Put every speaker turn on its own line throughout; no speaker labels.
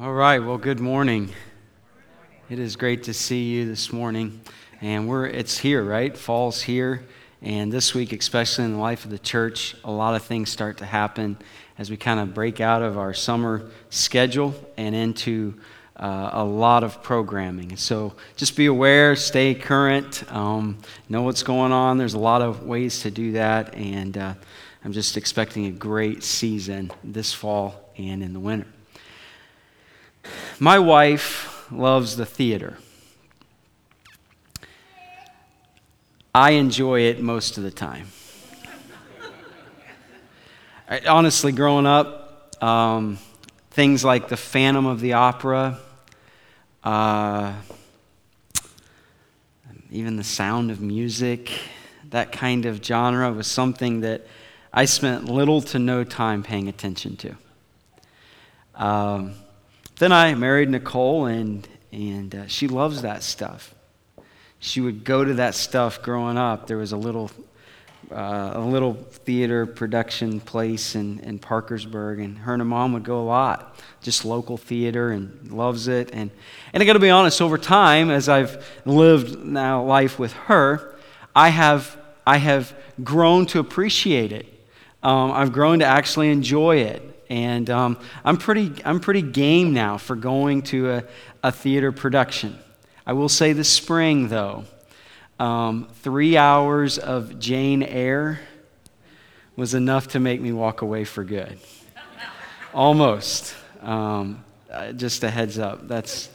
All right, well, good morning. It is great to see you this morning. And we're it's here, right? Fall's here. And this week, especially in the life of the church, a lot of things start to happen as we kind of break out of our summer schedule and into uh, a lot of programming. So just be aware, stay current, um, know what's going on. There's a lot of ways to do that. And uh, I'm just expecting a great season this fall and in the winter. My wife loves the theater. I enjoy it most of the time. Honestly, growing up, um, things like The Phantom of the Opera, uh, even the sound of music, that kind of genre was something that I spent little to no time paying attention to. Um, then I married Nicole, and, and uh, she loves that stuff. She would go to that stuff growing up. There was a little, uh, a little theater production place in, in Parkersburg, and her and her mom would go a lot, just local theater, and loves it. And, and I got to be honest, over time, as I've lived now life with her, I have, I have grown to appreciate it. Um, I've grown to actually enjoy it. And um, I'm, pretty, I'm pretty game now for going to a, a theater production. I will say this spring, though, um, three hours of Jane Eyre was enough to make me walk away for good. Almost. Um, uh, just a heads up, that's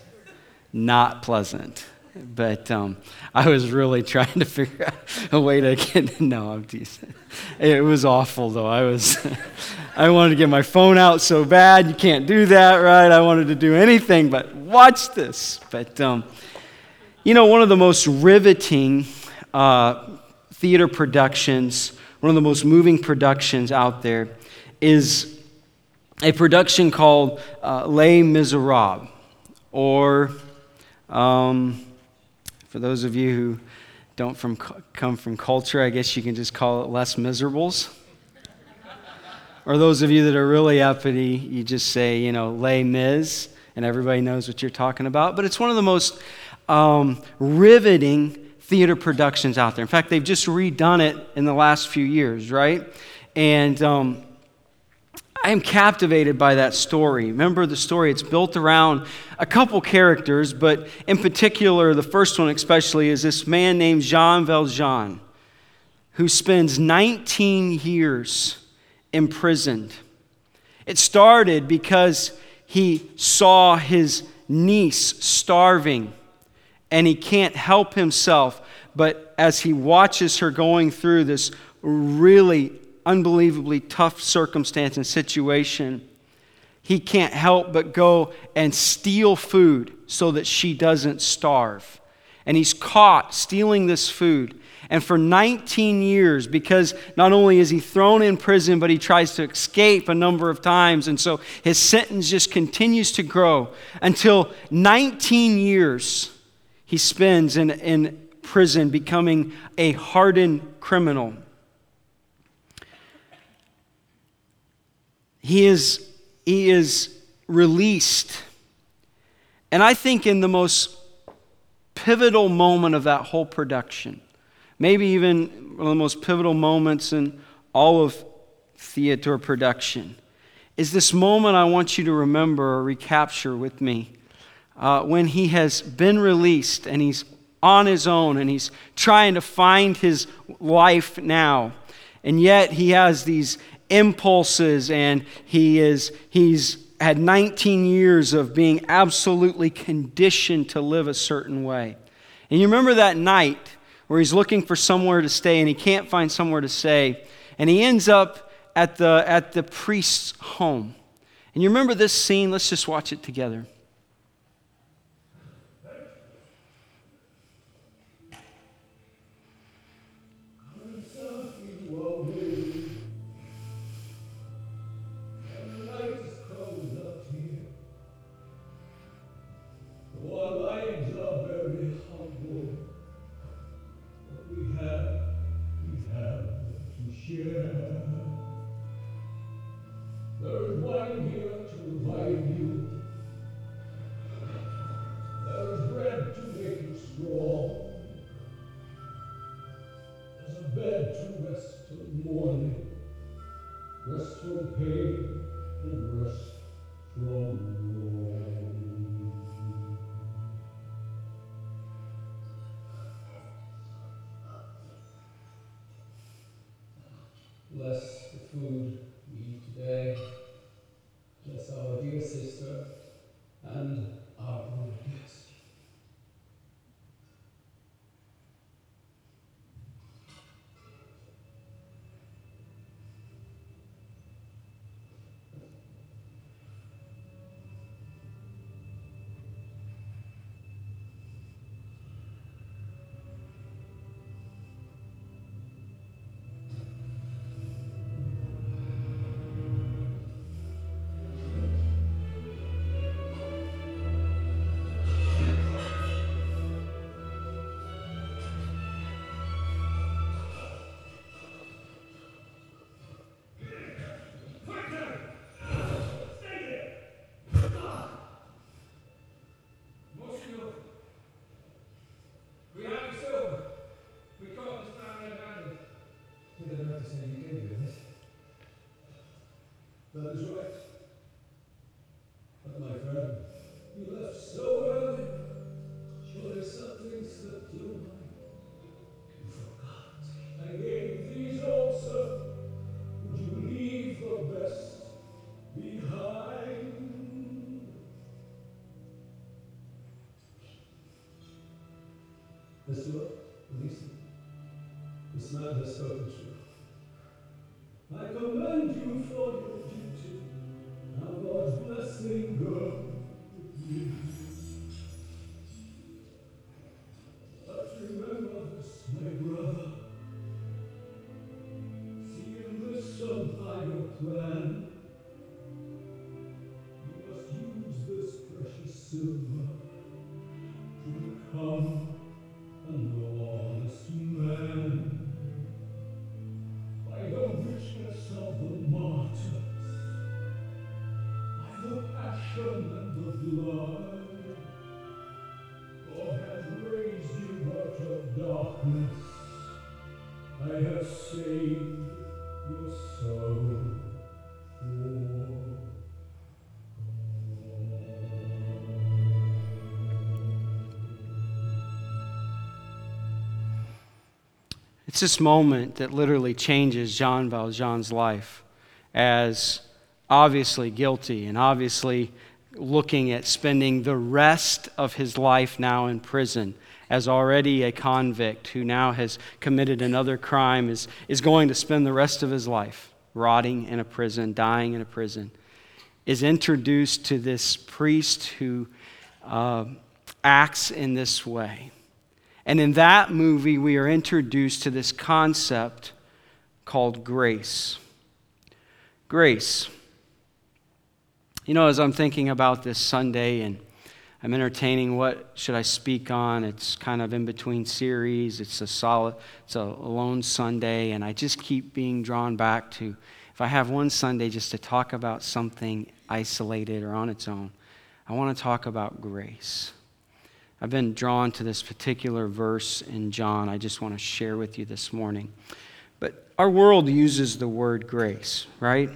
not pleasant. But um, I was really trying to figure out a way to get. No, I'm teasing. It was awful, though. I was. I wanted to get my phone out so bad. You can't do that, right? I wanted to do anything but watch this. But, um, you know, one of the most riveting uh, theater productions, one of the most moving productions out there, is a production called uh, Les Miserables, or um, for those of you who don't from, come from culture, I guess you can just call it less Miserables. Or those of you that are really uppity, you just say, you know, lay Mis, and everybody knows what you're talking about. But it's one of the most um, riveting theater productions out there. In fact, they've just redone it in the last few years, right? And um, I am captivated by that story. Remember the story? It's built around a couple characters, but in particular, the first one especially is this man named Jean Valjean, who spends 19 years imprisoned. It started because he saw his niece starving and he can't help himself. But as he watches her going through this really unbelievably tough circumstance and situation, he can't help but go and steal food so that she doesn't starve. And he's caught stealing this food. And for 19 years, because not only is he thrown in prison, but he tries to escape a number of times. And so his sentence just continues to grow until 19 years he spends in, in prison, becoming a hardened criminal. He is, he is released. And I think in the most pivotal moment of that whole production, maybe even one of the most pivotal moments in all of theater production, is this moment I want you to remember or recapture with me uh, when he has been released and he's on his own and he's trying to find his life now. And yet he has these impulses and he is he's had 19 years of being absolutely conditioned to live a certain way. And you remember that night where he's looking for somewhere to stay and he can't find somewhere to stay. And he ends up at the, at the priest's home. And you remember this scene? Let's just watch it together.
Lord, listen. This man has spoken truth. I commend you for your duty. Now God's blessing go with you. But remember this, my brother. See Seeing this some higher plan, you must use this precious silver
It's this moment that literally changes Jean Valjean's life as obviously guilty and obviously looking at spending the rest of his life now in prison as already a convict who now has committed another crime is, is going to spend the rest of his life rotting in a prison, dying in a prison, is introduced to this priest who uh, acts in this way. And in that movie, we are introduced to this concept called grace. Grace. You know, as I'm thinking about this Sunday and I'm entertaining what should I speak on, it's kind of in between series. It's a solid, it's a lone Sunday, and I just keep being drawn back to if I have one Sunday just to talk about something isolated or on its own, I want to talk about grace. I've been drawn to this particular verse in John. I just want to share with you this morning. But our world uses the word grace, right?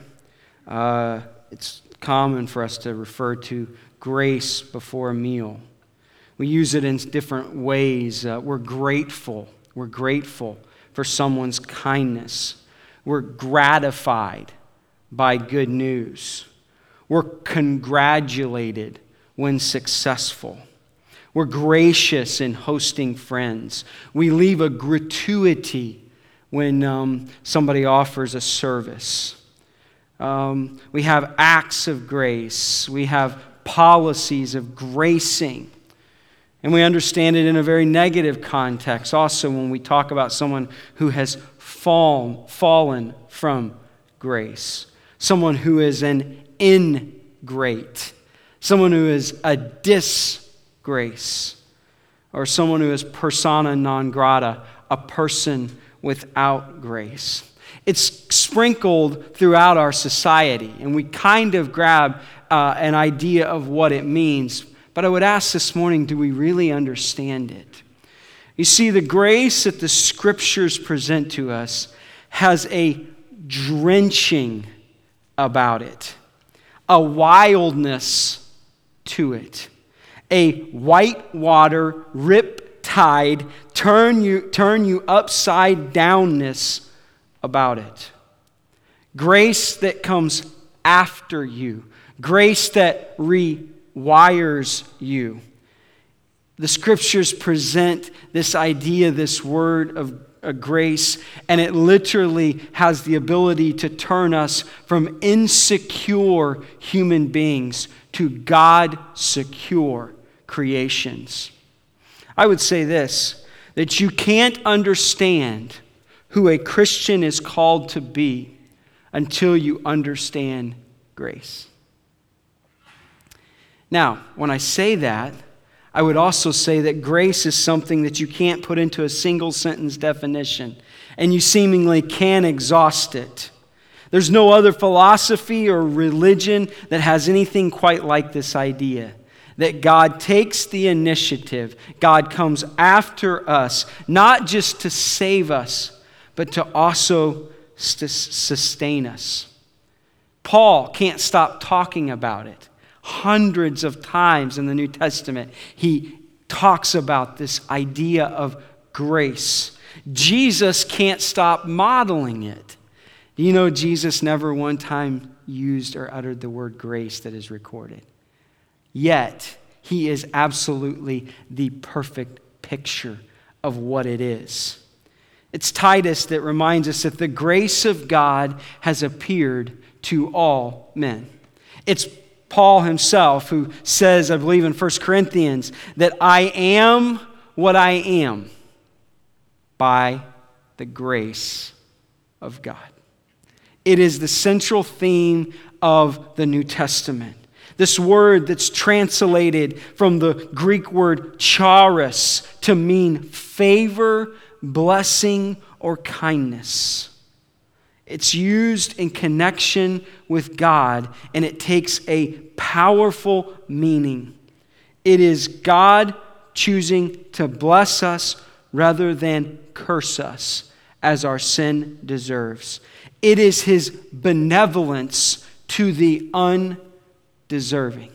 Uh, it's common for us to refer to grace before a meal. We use it in different ways. Uh, we're grateful. We're grateful for someone's kindness. We're gratified by good news. We're congratulated when successful. We're gracious in hosting friends. We leave a gratuity when um, somebody offers a service. Um, we have acts of grace. We have policies of gracing. And we understand it in a very negative context also when we talk about someone who has fallen, from grace, someone who is an ingrate, someone who is a disgrace, or someone who is persona non grata, a person without grace. It's sprinkled throughout our society, and we kind of grab uh, an idea of what it means. But I would ask this morning do we really understand it? You see, the grace that the scriptures present to us has a drenching about it, a wildness to it, a white water rip tide, turn you, turn you upside downness about it. Grace that comes after you, grace that rewires you. The scriptures present this idea, this word of a grace, and it literally has the ability to turn us from insecure human beings to God secure creations. I would say this that you can't understand who a Christian is called to be until you understand grace. Now, when I say that, I would also say that grace is something that you can't put into a single sentence definition, and you seemingly can exhaust it. There's no other philosophy or religion that has anything quite like this idea that God takes the initiative, God comes after us, not just to save us, but to also sustain us. Paul can't stop talking about it. Hundreds of times in the New Testament, he talks about this idea of grace. Jesus can't stop modeling it. You know Jesus never one time used or uttered the word grace that is recorded? Yet, he is absolutely the perfect picture of what it is. It's Titus that reminds us that the grace of God has appeared to all men. It's Paul himself who says, I believe in 1 Corinthians, that I am what I am by the grace of God. It is the central theme of the New Testament. This word that's translated from the Greek word charis to mean favor, blessing, or kindness. It's used in connection with God and it takes a powerful meaning. It is God choosing to bless us rather than curse us as our sin deserves. It is his benevolence to the undeserving.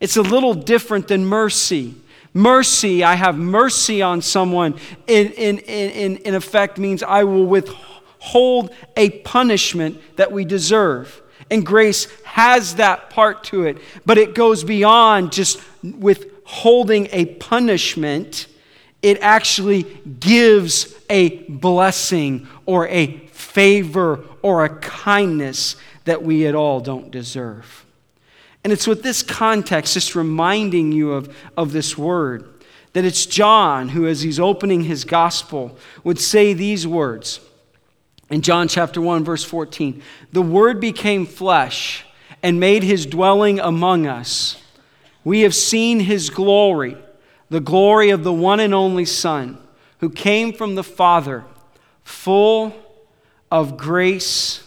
It's a little different than mercy. Mercy, I have mercy on someone, in, in, in, in effect means I will withhold a punishment that we deserve. And grace has that part to it, but it goes beyond just withholding a punishment. It actually gives a blessing or a favor or a kindness that we at all don't deserve. And it's with this context, just reminding you of, of this word, that it's John who, as he's opening his gospel, would say these words. In John chapter 1, verse 14, the word became flesh and made his dwelling among us. We have seen his glory, the glory of the one and only Son, who came from the Father, full of grace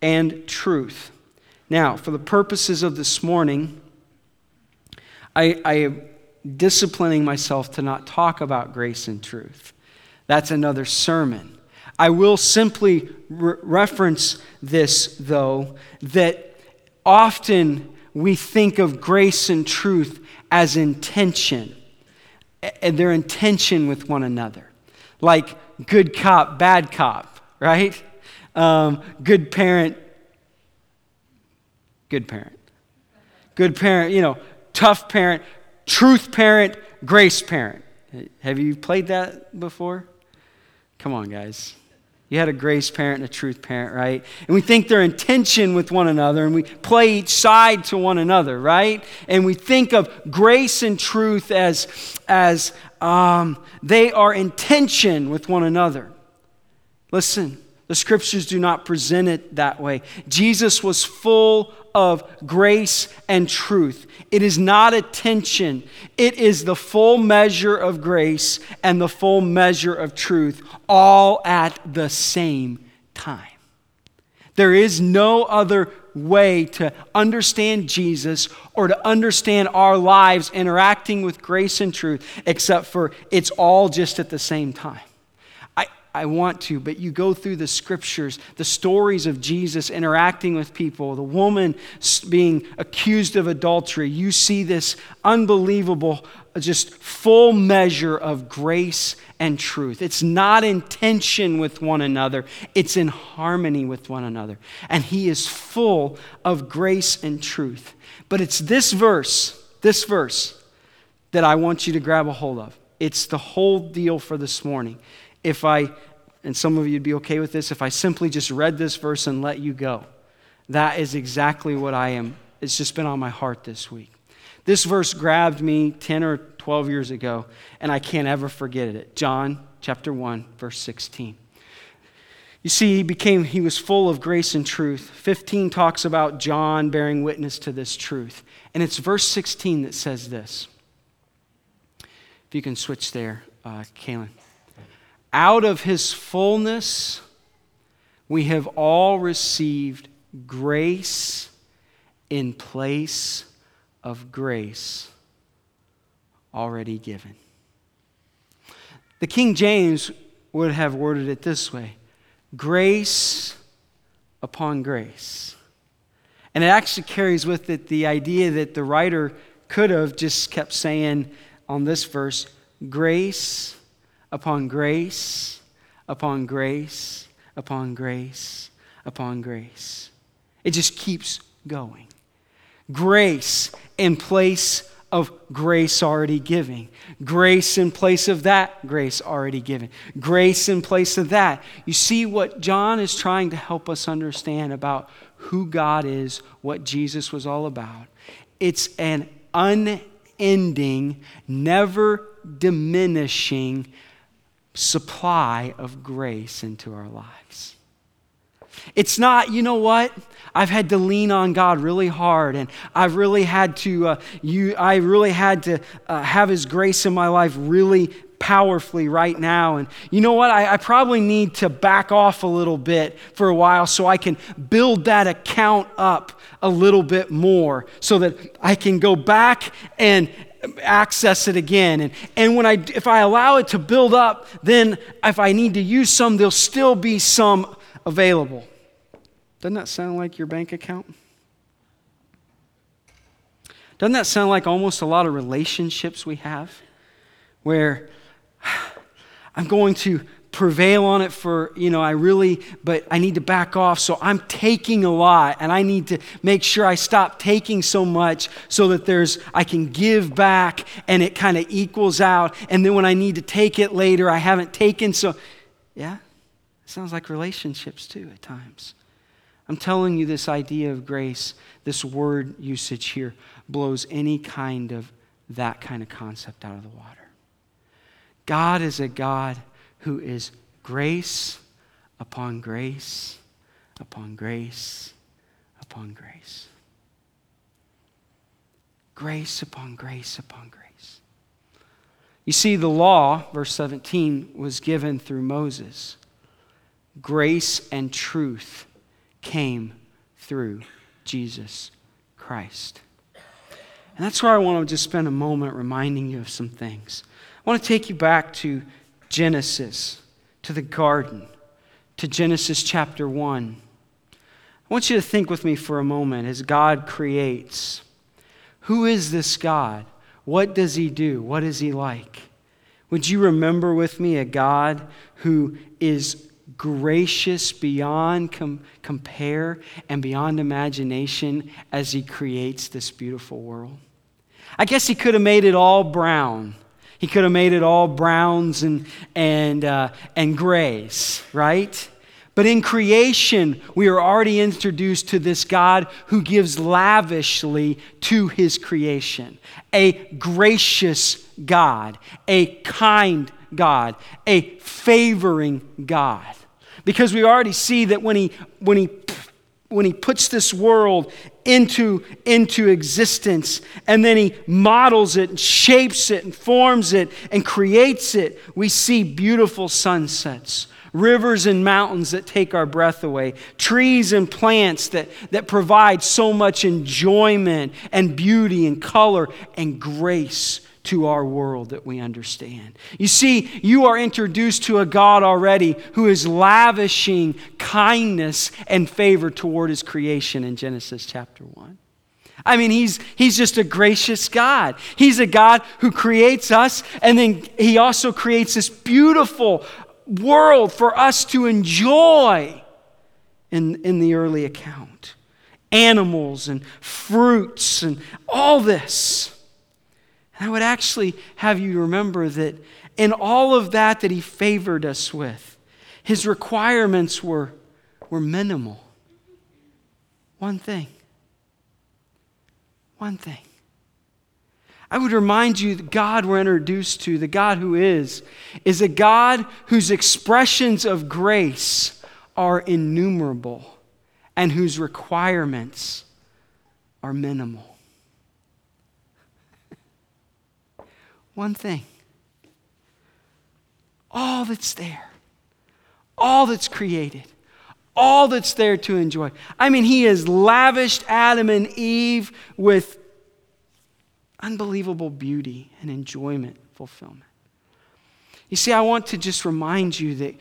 and truth. Now, for the purposes of this morning, I, I am disciplining myself to not talk about grace and truth. That's another sermon. I will simply re- reference this, though, that often we think of grace and truth as intention, and their intention with one another. Like good cop, bad cop, right? Um, good parent, good parent. Good parent, you know, tough parent, truth parent, grace parent. Have you played that before? Come on, guys. You had a grace parent and a truth parent, right? And we think they're in tension with one another and we play each side to one another, right? And we think of grace and truth as, as um, they are in tension with one another. Listen, the scriptures do not present it that way. Jesus was full of grace and truth. It is not a tension, it is the full measure of grace and the full measure of truth, all at the same time. There is no other way to understand Jesus or to understand our lives interacting with grace and truth except for it's all just at the same time. I want to, but you go through the scriptures, the stories of Jesus interacting with people, the woman being accused of adultery. You see this unbelievable, uh, just full measure of grace and truth. It's not in tension with one another, it's in harmony with one another. And he is full of grace and truth. But it's this verse, this verse, that I want you to grab a hold of. It's the whole deal for this morning if I, and some of you'd be okay with this, if I simply just read this verse and let you go. That is exactly what I am. It's just been on my heart this week. This verse grabbed me 10 or 12 years ago, and I can't ever forget it. John chapter 1, verse 16. You see, he became, he was full of grace and truth. 15 talks about John bearing witness to this truth. And it's verse 16 that says this. If you can switch there, uh, Kaylin out of his fullness, we have all received grace in place of grace already given. The King James would have worded it this way grace upon grace. And it actually carries with it the idea that the writer could have just kept saying on this verse grace upon grace, upon grace, upon grace, upon grace. It just keeps going. Grace in place of grace already giving, grace in place of that grace already given, grace in place of that. You see what John is trying to help us understand about who God is, what Jesus was all about. It's an unending, never diminishing supply of grace into our lives. It's not, you know what? I've had to lean on God really hard, and I've really had to, uh, you, I really had to uh, have His grace in my life really powerfully right now. And you know what? I, I, probably need to back off a little bit for a while so I can build that account up a little bit more so that I can go back and access it again. And, and when I, if I allow it to build up, then if I need to use some, there'll still be some available. Doesn't that sound like your bank account? Doesn't that sound like almost a lot of relationships we have where I'm going to prevail on it for, you know, I really, but I need to back off. So I'm taking a lot and I need to make sure I stop taking so much so that there's, I can give back and it kind of equals out. And then when I need to take it later, I haven't taken. So, yeah, sounds like relationships too at times. I'm telling you, this idea of grace, this word usage here, blows any kind of that kind of concept out of the water. God is a God who is grace upon grace upon grace upon grace. Grace upon grace upon grace. You see, the law, verse 17, was given through Moses. Grace and truth came through Jesus Christ. And that's where I want to just spend a moment reminding you of some things. I want to take you back to Genesis, to the garden, to Genesis chapter 1. I want you to think with me for a moment as God creates. Who is this God? What does he do? What is he like? Would you remember with me a God who is gracious beyond com- compare and beyond imagination as he creates this beautiful world? I guess he could have made it all brown he could have made it all browns and, and, uh, and grays, right? But in creation, we are already introduced to this God who gives lavishly to his creation. A gracious God, a kind God, a favoring God. Because we already see that when he, when he when he puts this world into, into existence and then he models it and shapes it and forms it and creates it, we see beautiful sunsets, rivers and mountains that take our breath away, trees and plants that, that provide so much enjoyment and beauty and color and grace to our world that we understand. You see, you are introduced to a God already who is lavishing kindness and favor toward his creation in Genesis chapter 1. I mean, he's, he's just a gracious God. He's a God who creates us, and then he also creates this beautiful world for us to enjoy in, in the early account animals and fruits and all this. And I would actually have you remember that in all of that that he favored us with, his requirements were, were minimal. One thing. One thing. I would remind you that God we're introduced to, the God who is, is a God whose expressions of grace are innumerable and whose requirements are minimal. One thing all that's there, all that's created, all that's there to enjoy. I mean, He has lavished Adam and Eve with unbelievable beauty and enjoyment, fulfillment. You see, I want to just remind you that,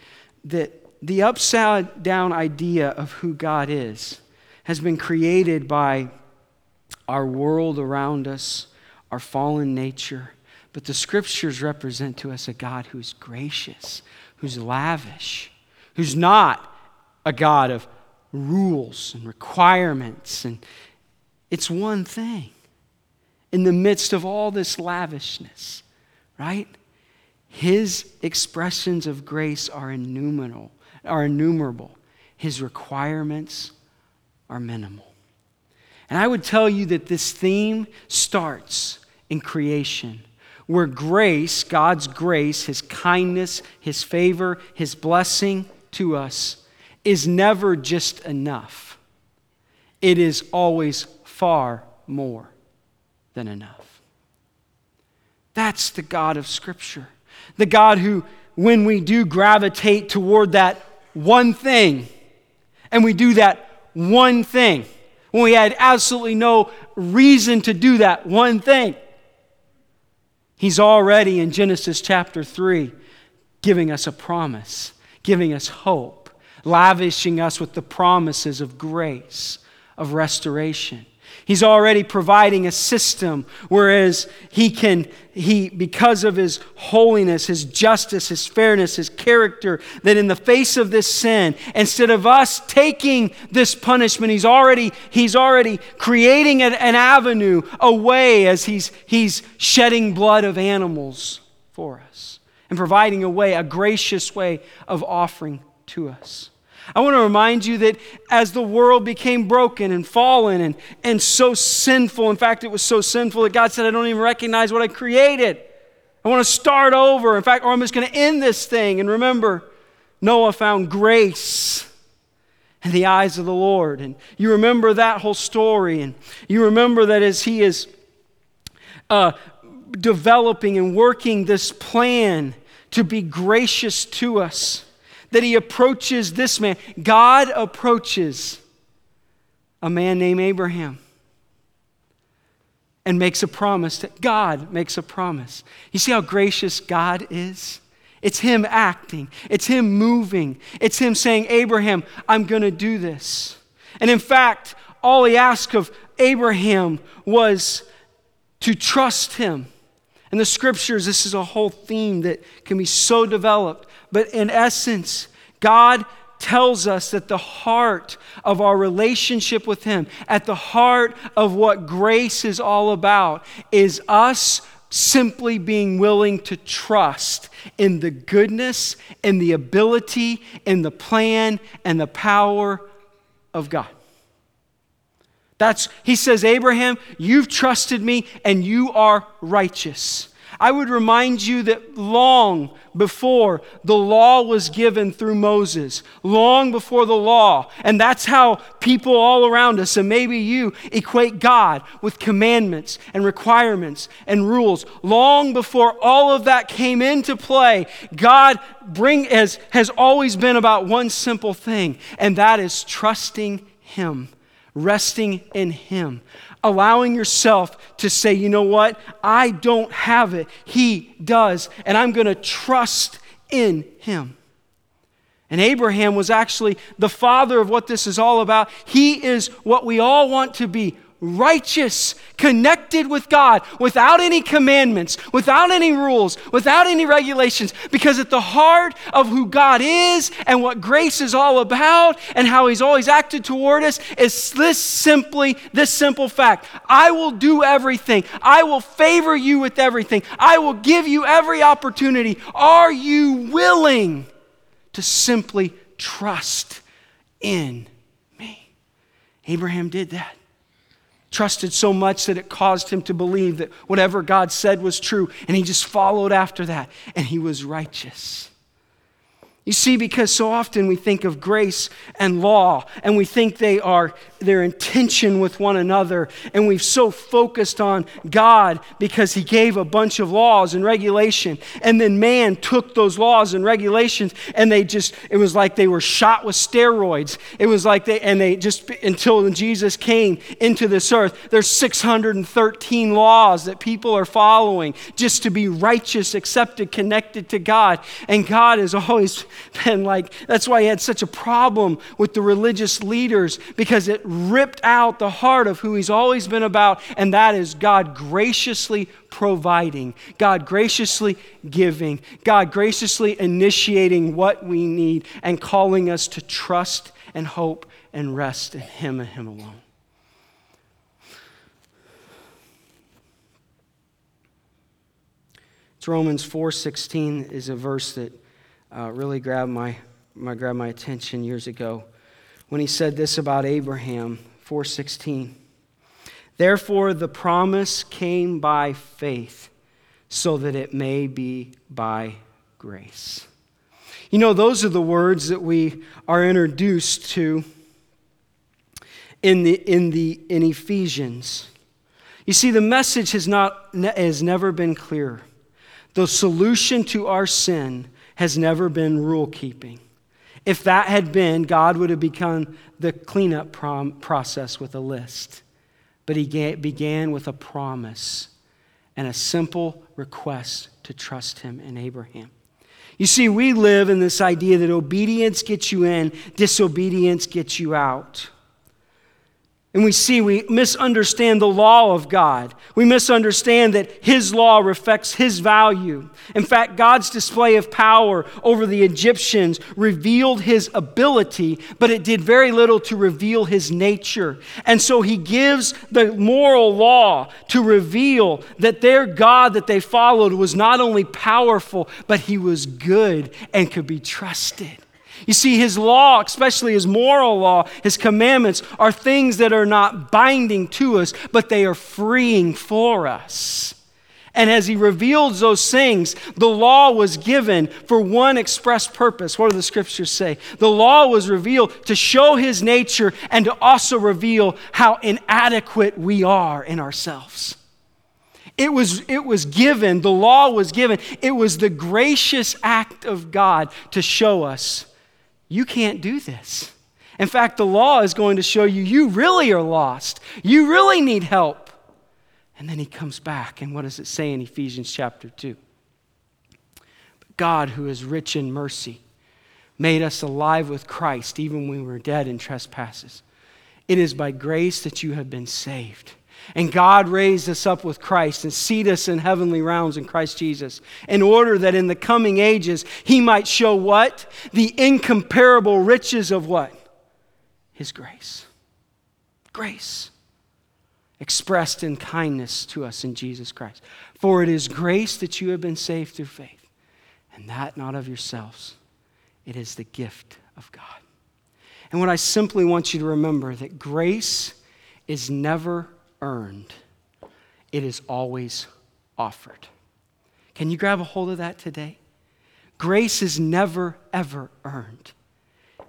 that the upside down idea of who God is has been created by our world around us, our fallen nature, but the scriptures represent to us a God who's gracious, who's lavish, who's not a God of rules and requirements. And it's one thing in the midst of all this lavishness, right? His expressions of grace are innumerable, are innumerable. His requirements are minimal. And I would tell you that this theme starts in creation, where grace, God's grace, His kindness, His favor, His blessing to us, is never just enough. It is always far more than enough. That's the God of Scripture. The God who, when we do gravitate toward that one thing, and we do that one thing, when we had absolutely no reason to do that one thing, He's already in Genesis chapter 3 giving us a promise, giving us hope, lavishing us with the promises of grace, of restoration. He's already providing a system, whereas he can, he, because of his holiness, his justice, his fairness, his character, that in the face of this sin, instead of us taking this punishment, he's already, he's already creating an, an avenue, a way as he's, he's shedding blood of animals for us and providing a way, a gracious way of offering to us. I want to remind you that as the world became broken and fallen and, and so sinful, in fact, it was so sinful that God said, I don't even recognize what I created. I want to start over. In fact, or I'm just going to end this thing. And remember, Noah found grace in the eyes of the Lord. And you remember that whole story. And you remember that as he is uh, developing and working this plan to be gracious to us that he approaches this man. God approaches a man named Abraham and makes a promise God makes a promise. You see how gracious God is? It's Him acting, it's Him moving, it's Him saying, Abraham, I'm going to do this. And in fact, all He asked of Abraham was to trust Him. In the scriptures, this is a whole theme that can be so developed. But in essence, God tells us that the heart of our relationship with Him, at the heart of what grace is all about, is us simply being willing to trust in the goodness and the ability and the plan and the power of God. That's, he says, Abraham, you've trusted me and you are righteous. I would remind you that long before the law was given through Moses, long before the law, and that's how people all around us, and maybe you, equate God with commandments and requirements and rules. Long before all of that came into play, God bring, has, has always been about one simple thing, and that is trusting Him resting in Him allowing yourself to say, you know what? I don't have it. He does. And I'm going to trust in him. And Abraham was actually the father of what this is all about. He is what we all want to be righteous, connected with God, without any commandments, without any rules, without any regulations, because at the heart of who God is and what grace is all about and how He's always acted toward us is this simply, this simple fact I will do everything, I will favor you with everything, I will give you every opportunity. Are you willing to simply trust in me? Abraham did that trusted so much that it caused him to believe that whatever God said was true, and he just followed after that, and he was righteous. You see, because so often we think of grace and law, and we think they are their intention with one another, and we've so focused on God because He gave a bunch of laws and regulation, and then man took those laws and regulations, and they just it was like they were shot with steroids. It was like they and they just until Jesus came into this earth. There's 613 laws that people are following just to be righteous, accepted, connected to God, and God is always been like, that's why he had such a problem with the religious leaders because it ripped out the heart of who he's always been about, and that is God graciously providing, God graciously giving, God graciously initiating what we need and calling us to trust and hope and rest in Him and Him alone. It's Romans 4.16 is a verse that uh, really grabbed my, my, grabbed my attention years ago when he said this about Abraham, 4:16. Therefore the promise came by faith so that it may be by grace. You know, those are the words that we are introduced to in, the, in, the, in Ephesians. You see, the message has, not, has never been clearer. The solution to our sin has never been rule keeping. If that had been, God would have begun the cleanup prom- process with a list. But he ga- began with a promise and a simple request to trust him in Abraham. You see, we live in this idea that obedience gets you in, disobedience gets you out. And we see we misunderstand the law of God. We misunderstand that His law reflects His value. In fact, God's display of power over the Egyptians revealed His ability, but it did very little to reveal His nature. And so He gives the moral law to reveal that their God that they followed was not only powerful, but He was good and could be trusted. You see, his law, especially his moral law, his commandments, are things that are not binding to us, but they are freeing for us. And as he reveals those things, the law was given for one express purpose. What do the scriptures say? The law was revealed to show his nature and to also reveal how inadequate we are in ourselves. It was, it was given, the law was given, it was the gracious act of God to show us you can't do this. In fact, the law is going to show you you really are lost. You really need help. And then he comes back, and what does it say in Ephesians chapter 2? But God, who is rich in mercy, made us alive with Christ even when we were dead in trespasses. It is by grace that you have been saved. And God raised us up with Christ and seated us in heavenly realms in Christ Jesus in order that in the coming ages he might show what? The incomparable riches of what? His grace. Grace. Expressed in kindness to us in Jesus Christ. For it is grace that you have been saved through faith, and that not of yourselves. It is the gift of God. And what I simply want you to remember that grace is never earned, it is always offered. Can you grab a hold of that today? Grace is never, ever earned,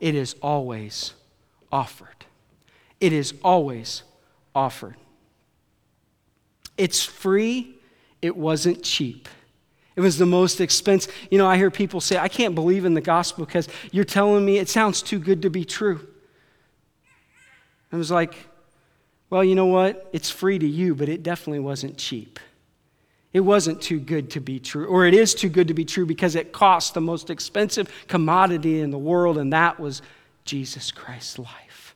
it is always offered. It is always offered. It's free, it wasn't cheap. It was the most expensive. You know, I hear people say, I can't believe in the gospel because you're telling me it sounds too good to be true. I was like, well, you know what? It's free to you, but it definitely wasn't cheap. It wasn't too good to be true, or it is too good to be true because it cost the most expensive commodity in the world, and that was Jesus Christ's life.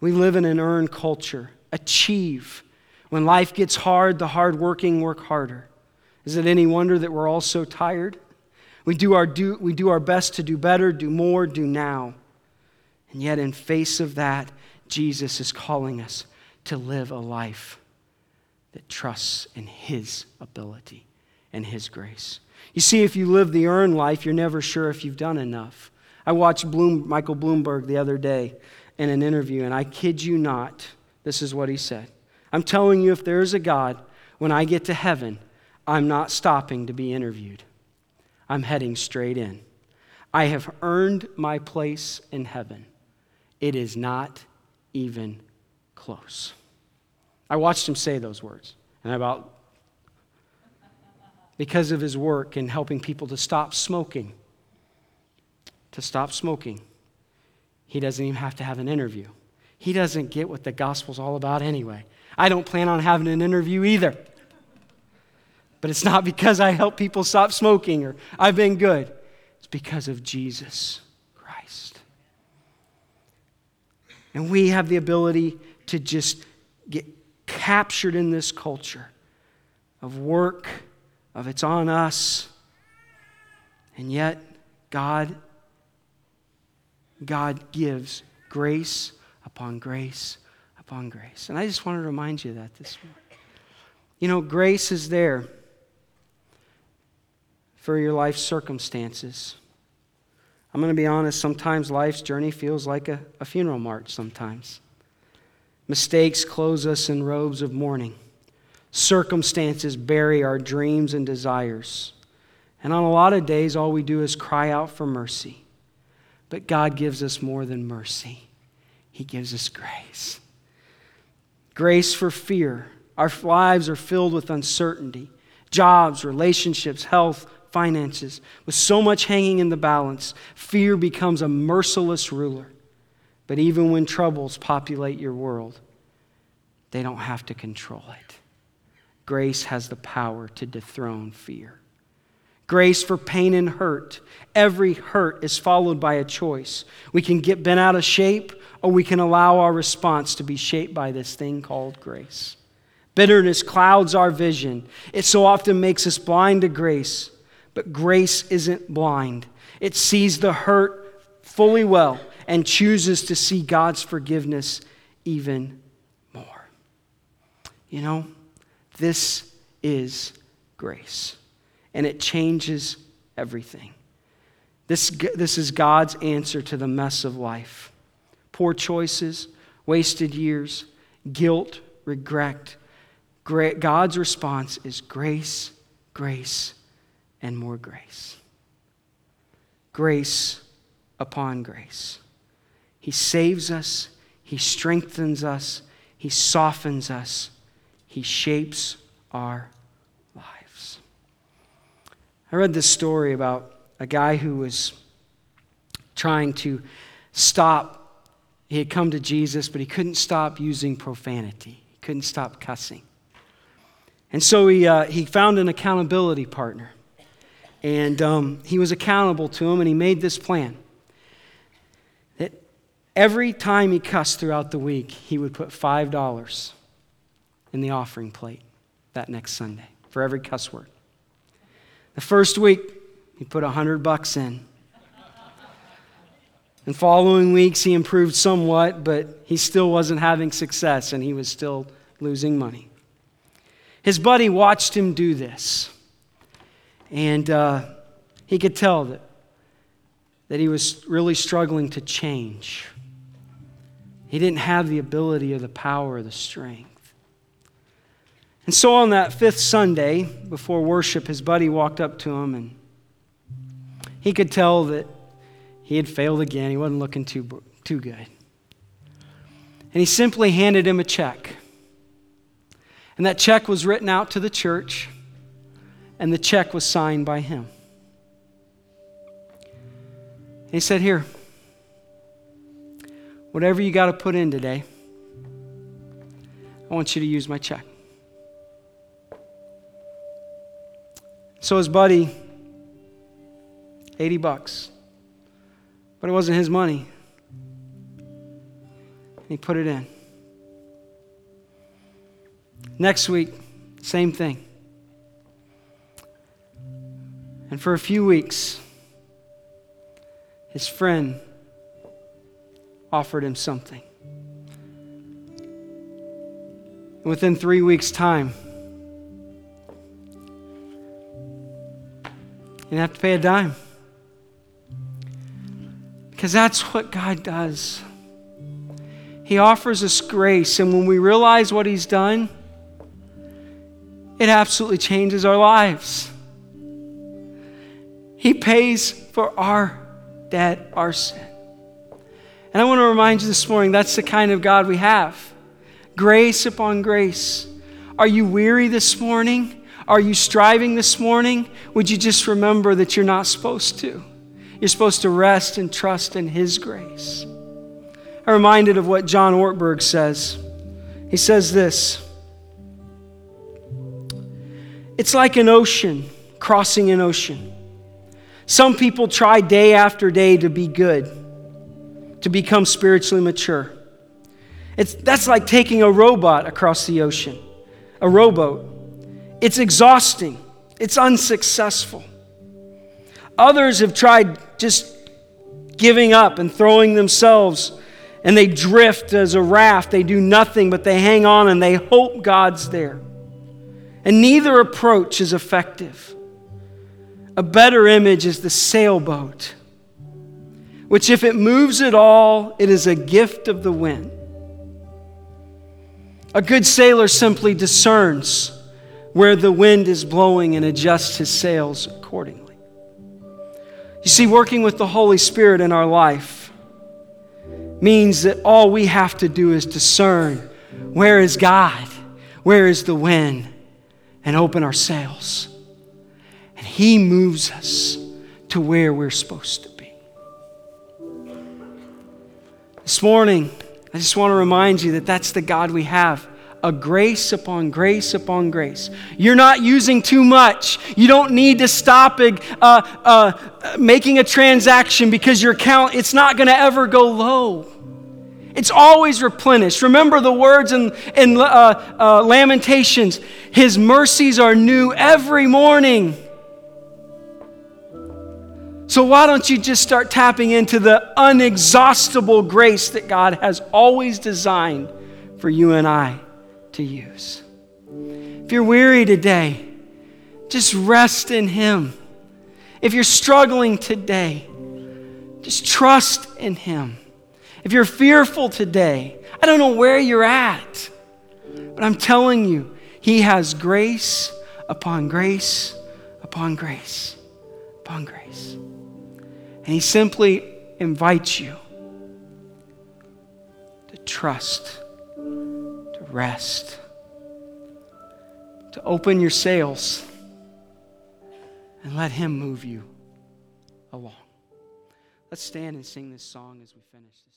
We live in an earned culture. Achieve. When life gets hard, the hardworking work harder. Is it any wonder that we're all so tired? We do our, do, we do our best to do better, do more, do now. And yet, in face of that, Jesus is calling us to live a life that trusts in His ability and His grace. You see, if you live the earned life, you're never sure if you've done enough. I watched Bloom, Michael Bloomberg the other day in an interview, and I kid you not, this is what he said. I'm telling you, if there is a God, when I get to heaven, I'm not stopping to be interviewed. I'm heading straight in. I have earned my place in heaven. It is not even close. I watched him say those words, and about because of his work in helping people to stop smoking, to stop smoking, he doesn't even have to have an interview. He doesn't get what the gospel's all about anyway. I don't plan on having an interview either. But it's not because I help people stop smoking or I've been good. It's because of Jesus. And we have the ability to just get captured in this culture of work, of it's on us. And yet, God, God gives grace upon grace upon grace. And I just want to remind you that this morning. You know, grace is there. for your life circumstances. I'm going to be honest, sometimes life's journey feels like a, a funeral march sometimes. Mistakes clothe us in robes of mourning. Circumstances bury our dreams and desires. And on a lot of days, all we do is cry out for mercy. But God gives us more than mercy, He gives us grace. Grace for fear. Our lives are filled with uncertainty jobs, relationships, health, finances. With so much hanging in the balance, fear becomes a merciless ruler. But even when troubles populate your world, they don't have to control it. Grace has the power to dethrone fear. Grace for pain and hurt. Every hurt is followed by a choice. We can get bent out of shape, or we can allow our response to be shaped by this thing called grace. Bitterness clouds our vision. It so often makes us blind to grace. But grace isn't blind, it sees the hurt fully well and chooses to see God's forgiveness even more. You know, this is grace, and it changes everything. This, this is God's answer to the mess of life poor choices, wasted years, guilt, regret. God's response is grace, grace, and more grace. Grace upon grace. He saves us, He strengthens us, He softens us, He shapes our lives. I read this story about a guy who was trying to stop. He had come to Jesus, but he couldn't stop using profanity. He couldn't stop cussing. And so he, uh, he found an accountability partner. And um, he was accountable to him, and he made this plan that every time he cussed throughout the week, he would put $5 in the offering plate that next Sunday for every cuss word. The first week, he put 100 bucks in. In following weeks, he improved somewhat, but he still wasn't having success and he was still losing money. His buddy watched him do this. And uh, he could tell that, that he was really struggling to change. He didn't have the ability or the power or the strength. And so on that fifth Sunday before worship, his buddy walked up to him and he could tell that he had failed again. He wasn't looking too, too good. And he simply handed him a check. And that check was written out to the church and the check was signed by him. And he said, Here, whatever you got to put in today, I want you to use my check. So his buddy, 80 bucks, but it wasn't his money. He put it in. Next week, same thing. And for a few weeks, his friend offered him something. And within three weeks' time, he didn't have to pay a dime. Because that's what God does. He offers us grace, and when we realize what He's done, it absolutely changes our lives. He pays for our debt, our sin. And I want to remind you this morning that's the kind of God we have grace upon grace. Are you weary this morning? Are you striving this morning? Would you just remember that you're not supposed to? You're supposed to rest and trust in His grace. I'm reminded of what John Ortberg says. He says this It's like an ocean crossing an ocean. Some people try day after day to be good, to become spiritually mature. It's, that's like taking a robot across the ocean, a rowboat. It's exhausting, it's unsuccessful. Others have tried just giving up and throwing themselves, and they drift as a raft. They do nothing, but they hang on and they hope God's there. And neither approach is effective. A better image is the sailboat, which, if it moves at all, it is a gift of the wind. A good sailor simply discerns where the wind is blowing and adjusts his sails accordingly. You see, working with the Holy Spirit in our life means that all we have to do is discern where is God, where is the wind, and open our sails. And He moves us to where we're supposed to be. This morning, I just want to remind you that that's the God we have a grace upon grace upon grace. You're not using too much. You don't need to stop uh, uh, making a transaction because your account, it's not going to ever go low. It's always replenished. Remember the words in, in uh, uh, Lamentations His mercies are new every morning. So, why don't you just start tapping into the unexhaustible grace that God has always designed for you and I to use? If you're weary today, just rest in Him. If you're struggling today, just trust in Him. If you're fearful today, I don't know where you're at, but I'm telling you, He has grace upon grace upon grace upon grace. And He simply invites you to trust, to rest, to open your sails, and let Him move you along. Let's stand and sing this song as we finish.